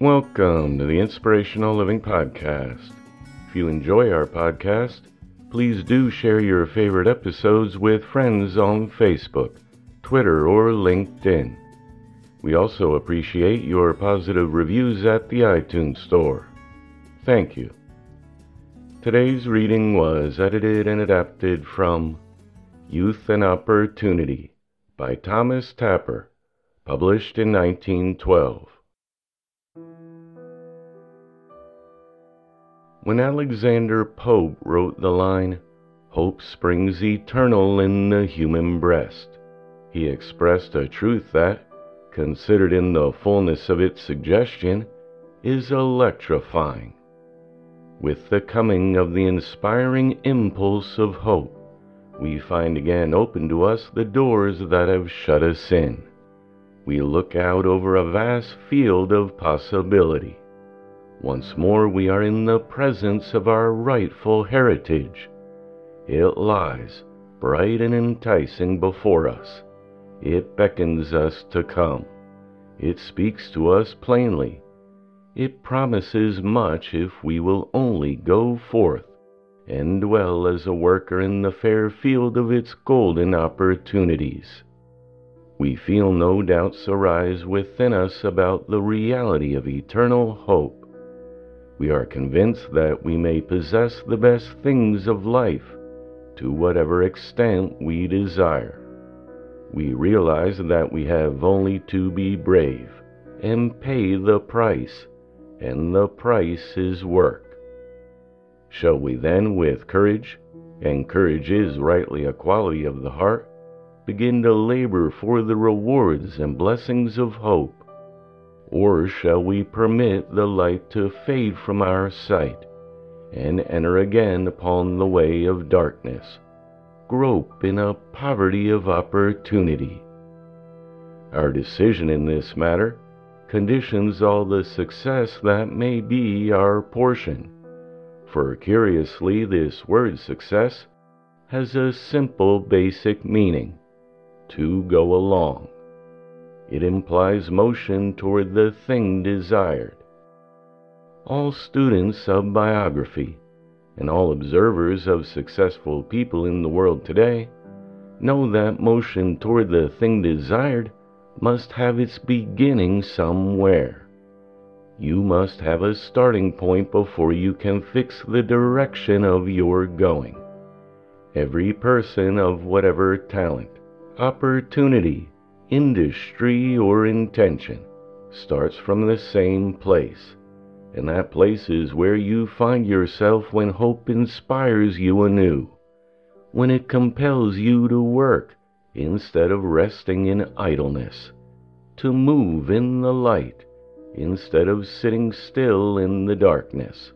Welcome to the Inspirational Living Podcast. If you enjoy our podcast, please do share your favorite episodes with friends on Facebook, Twitter, or LinkedIn. We also appreciate your positive reviews at the iTunes Store. Thank you. Today's reading was edited and adapted from Youth and Opportunity by Thomas Tapper, published in 1912. When Alexander Pope wrote the line, Hope springs eternal in the human breast, he expressed a truth that, considered in the fullness of its suggestion, is electrifying. With the coming of the inspiring impulse of hope, we find again open to us the doors that have shut us in. We look out over a vast field of possibility. Once more we are in the presence of our rightful heritage. It lies bright and enticing before us. It beckons us to come. It speaks to us plainly. It promises much if we will only go forth and dwell as a worker in the fair field of its golden opportunities. We feel no doubts arise within us about the reality of eternal hope we are convinced that we may possess the best things of life to whatever extent we desire. We realize that we have only to be brave and pay the price, and the price is work. Shall we then, with courage, and courage is rightly a quality of the heart, begin to labor for the rewards and blessings of hope? Or shall we permit the light to fade from our sight, and enter again upon the way of darkness, grope in a poverty of opportunity? Our decision in this matter conditions all the success that may be our portion. For curiously, this word success has a simple basic meaning to go along. It implies motion toward the thing desired. All students of biography and all observers of successful people in the world today know that motion toward the thing desired must have its beginning somewhere. You must have a starting point before you can fix the direction of your going. Every person of whatever talent, opportunity, industry, or intention starts from the same place. And that place is where you find yourself when hope inspires you anew, when it compels you to work instead of resting in idleness, to move in the light instead of sitting still in the darkness.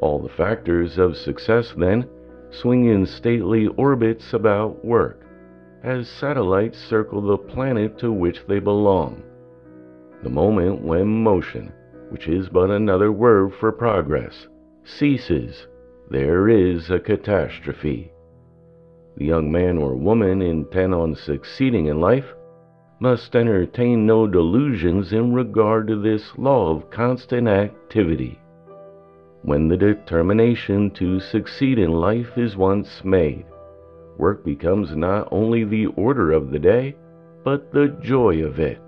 All the factors of success, then, swing in stately orbits about work as satellites circle the planet to which they belong, The moment when motion, which is but another word for progress, ceases, there is a catastrophe. The young man or woman intent on succeeding in life must entertain no delusions in regard to this law of constant activity. When the determination to succeed in life is once made, work becomes not only the order of the day, but the joy of it.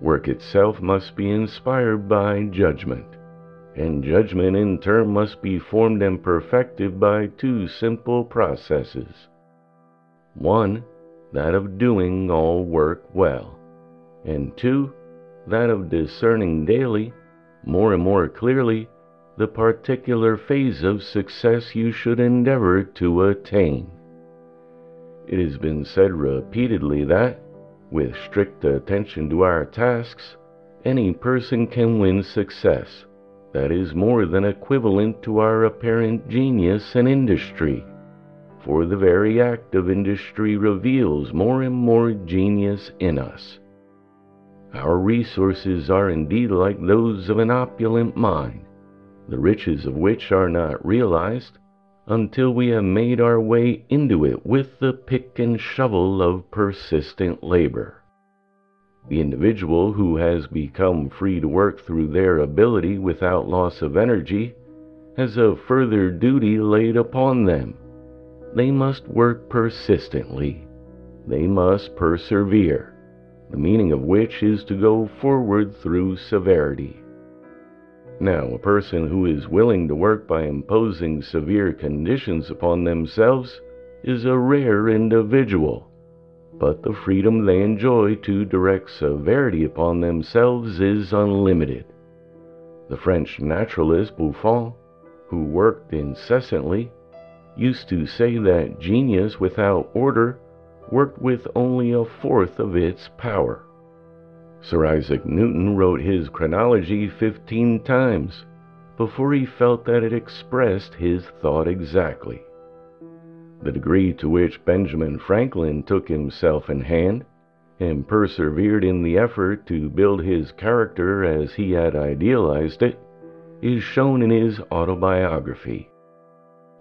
Work itself must be inspired by judgment, and judgment in turn must be formed and perfected by two simple processes. One, that of doing all work well, and two, that of discerning daily, more and more clearly, the particular phase of success you should endeavor to attain. It has been said repeatedly that, with strict attention to our tasks, any person can win success that is more than equivalent to our apparent genius and industry, for the very act of industry reveals more and more genius in us. Our resources are indeed like those of an opulent mine, the riches of which are not realized until we have made our way into it with the pick and shovel of persistent labor. The individual who has become free to work through their ability without loss of energy has a further duty laid upon them. They must work persistently. They must persevere, the meaning of which is to go forward through severity. Now, a person who is willing to work by imposing severe conditions upon themselves is a rare individual, but the freedom they enjoy to direct severity upon themselves is unlimited. The French naturalist Buffon, who worked incessantly, used to say that genius without order worked with only a fourth of its power. Sir Isaac Newton wrote his chronology fifteen times before he felt that it expressed his thought exactly. The degree to which Benjamin Franklin took himself in hand and persevered in the effort to build his character as he had idealized it is shown in his autobiography.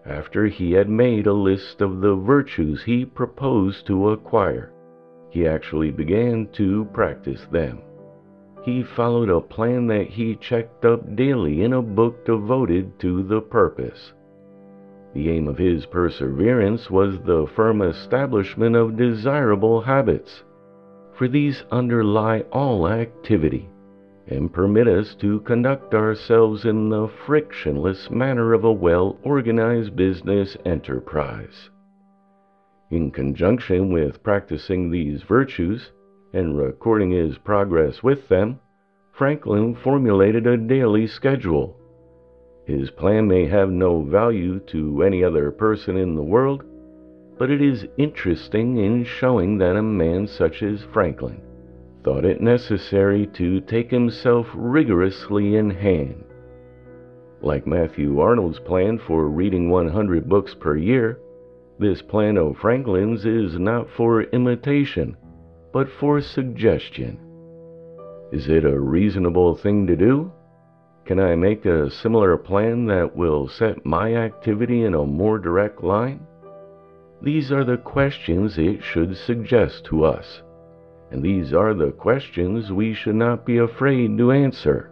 After he had made a list of the virtues he proposed to acquire, he actually began to practice them. He followed a plan that he checked up daily in a book devoted to the purpose. The aim of his perseverance was the firm establishment of desirable habits, for these underlie all activity and permit us to conduct ourselves in the frictionless manner of a well organized business enterprise. In conjunction with practicing these virtues and recording his progress with them, Franklin formulated a daily schedule. His plan may have no value to any other person in the world, but it is interesting in showing that a man such as Franklin thought it necessary to take himself rigorously in hand. Like Matthew Arnold's plan for reading 100 books per year, this plan of Franklin's is not for imitation, but for suggestion. Is it a reasonable thing to do? Can I make a similar plan that will set my activity in a more direct line? These are the questions it should suggest to us, and these are the questions we should not be afraid to answer.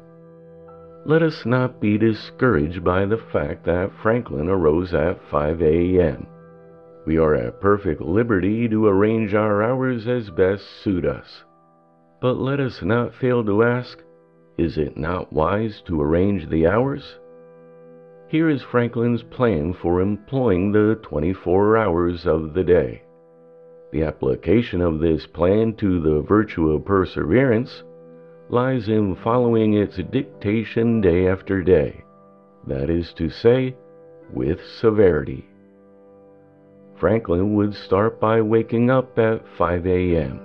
Let us not be discouraged by the fact that Franklin arose at 5 a.m. We are at perfect liberty to arrange our hours as best suit us. But let us not fail to ask, is it not wise to arrange the hours? Here is Franklin's plan for employing the 24 hours of the day. The application of this plan to the virtue of perseverance lies in following its dictation day after day, that is to say, with severity. Franklin would start by waking up at 5 a.m.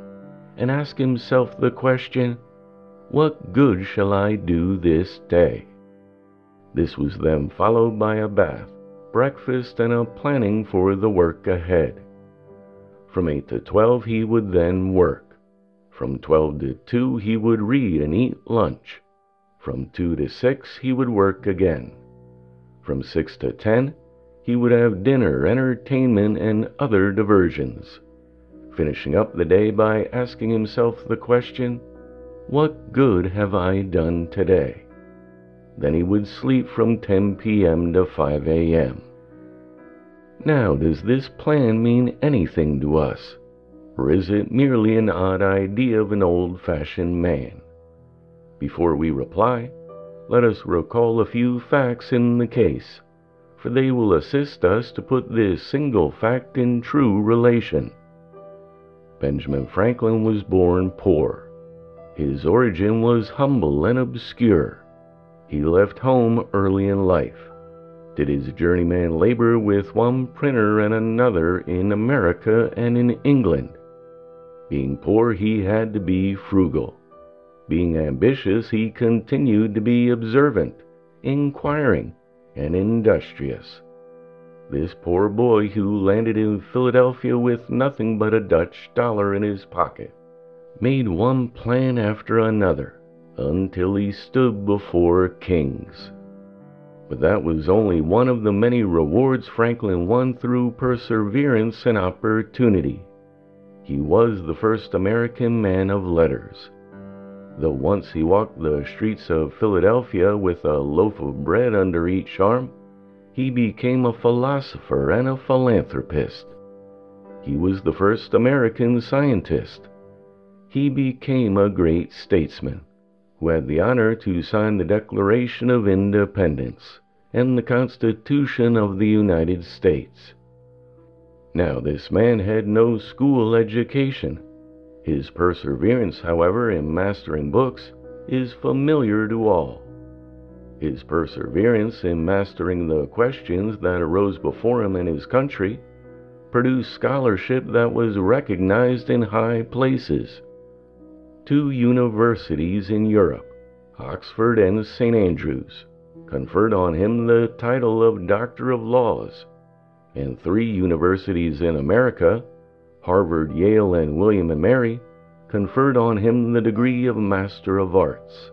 and ask himself the question, What good shall I do this day? This was then followed by a bath, breakfast, and a planning for the work ahead. From 8 to 12 he would then work. From 12 to 2, he would read and eat lunch. From 2 to 6, he would work again. From 6 to 10, he would have dinner, entertainment, and other diversions, finishing up the day by asking himself the question, What good have I done today? Then he would sleep from 10 p.m. to 5 a.m. Now, does this plan mean anything to us? Or is it merely an odd idea of an old fashioned man? Before we reply, let us recall a few facts in the case for they will assist us to put this single fact in true relation. Benjamin Franklin was born poor. His origin was humble and obscure. He left home early in life, did his journeyman labor with one printer and another in America and in England. Being poor, he had to be frugal. Being ambitious, he continued to be observant, inquiring, and industrious. This poor boy who landed in Philadelphia with nothing but a Dutch dollar in his pocket made one plan after another until he stood before kings. But that was only one of the many rewards Franklin won through perseverance and opportunity. He was the first American man of letters. Though once he walked the streets of Philadelphia with a loaf of bread under each arm, he became a philosopher and a philanthropist. He was the first American scientist. He became a great statesman who had the honor to sign the Declaration of Independence and the Constitution of the United States. Now, this man had no school education his perseverance, however, in mastering books is familiar to all. His perseverance in mastering the questions that arose before him in his country produced scholarship that was recognized in high places. Two universities in Europe, Oxford and St. Andrews, conferred on him the title of Doctor of Laws, and three universities in America Harvard, Yale, and William and Mary conferred on him the degree of Master of Arts.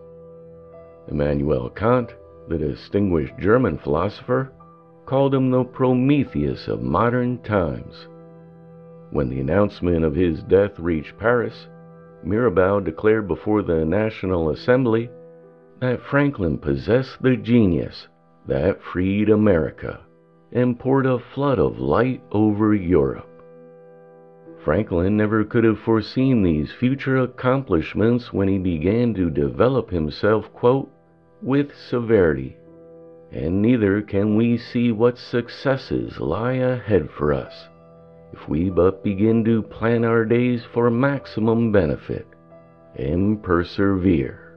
Immanuel Kant, the distinguished German philosopher, called him the Prometheus of modern times. When the announcement of his death reached Paris, Mirabeau declared before the National Assembly that Franklin possessed the genius that freed America and poured a flood of light over Europe. Franklin never could have foreseen these future accomplishments when he began to develop himself, quote, with severity. And neither can we see what successes lie ahead for us if we but begin to plan our days for maximum benefit and persevere.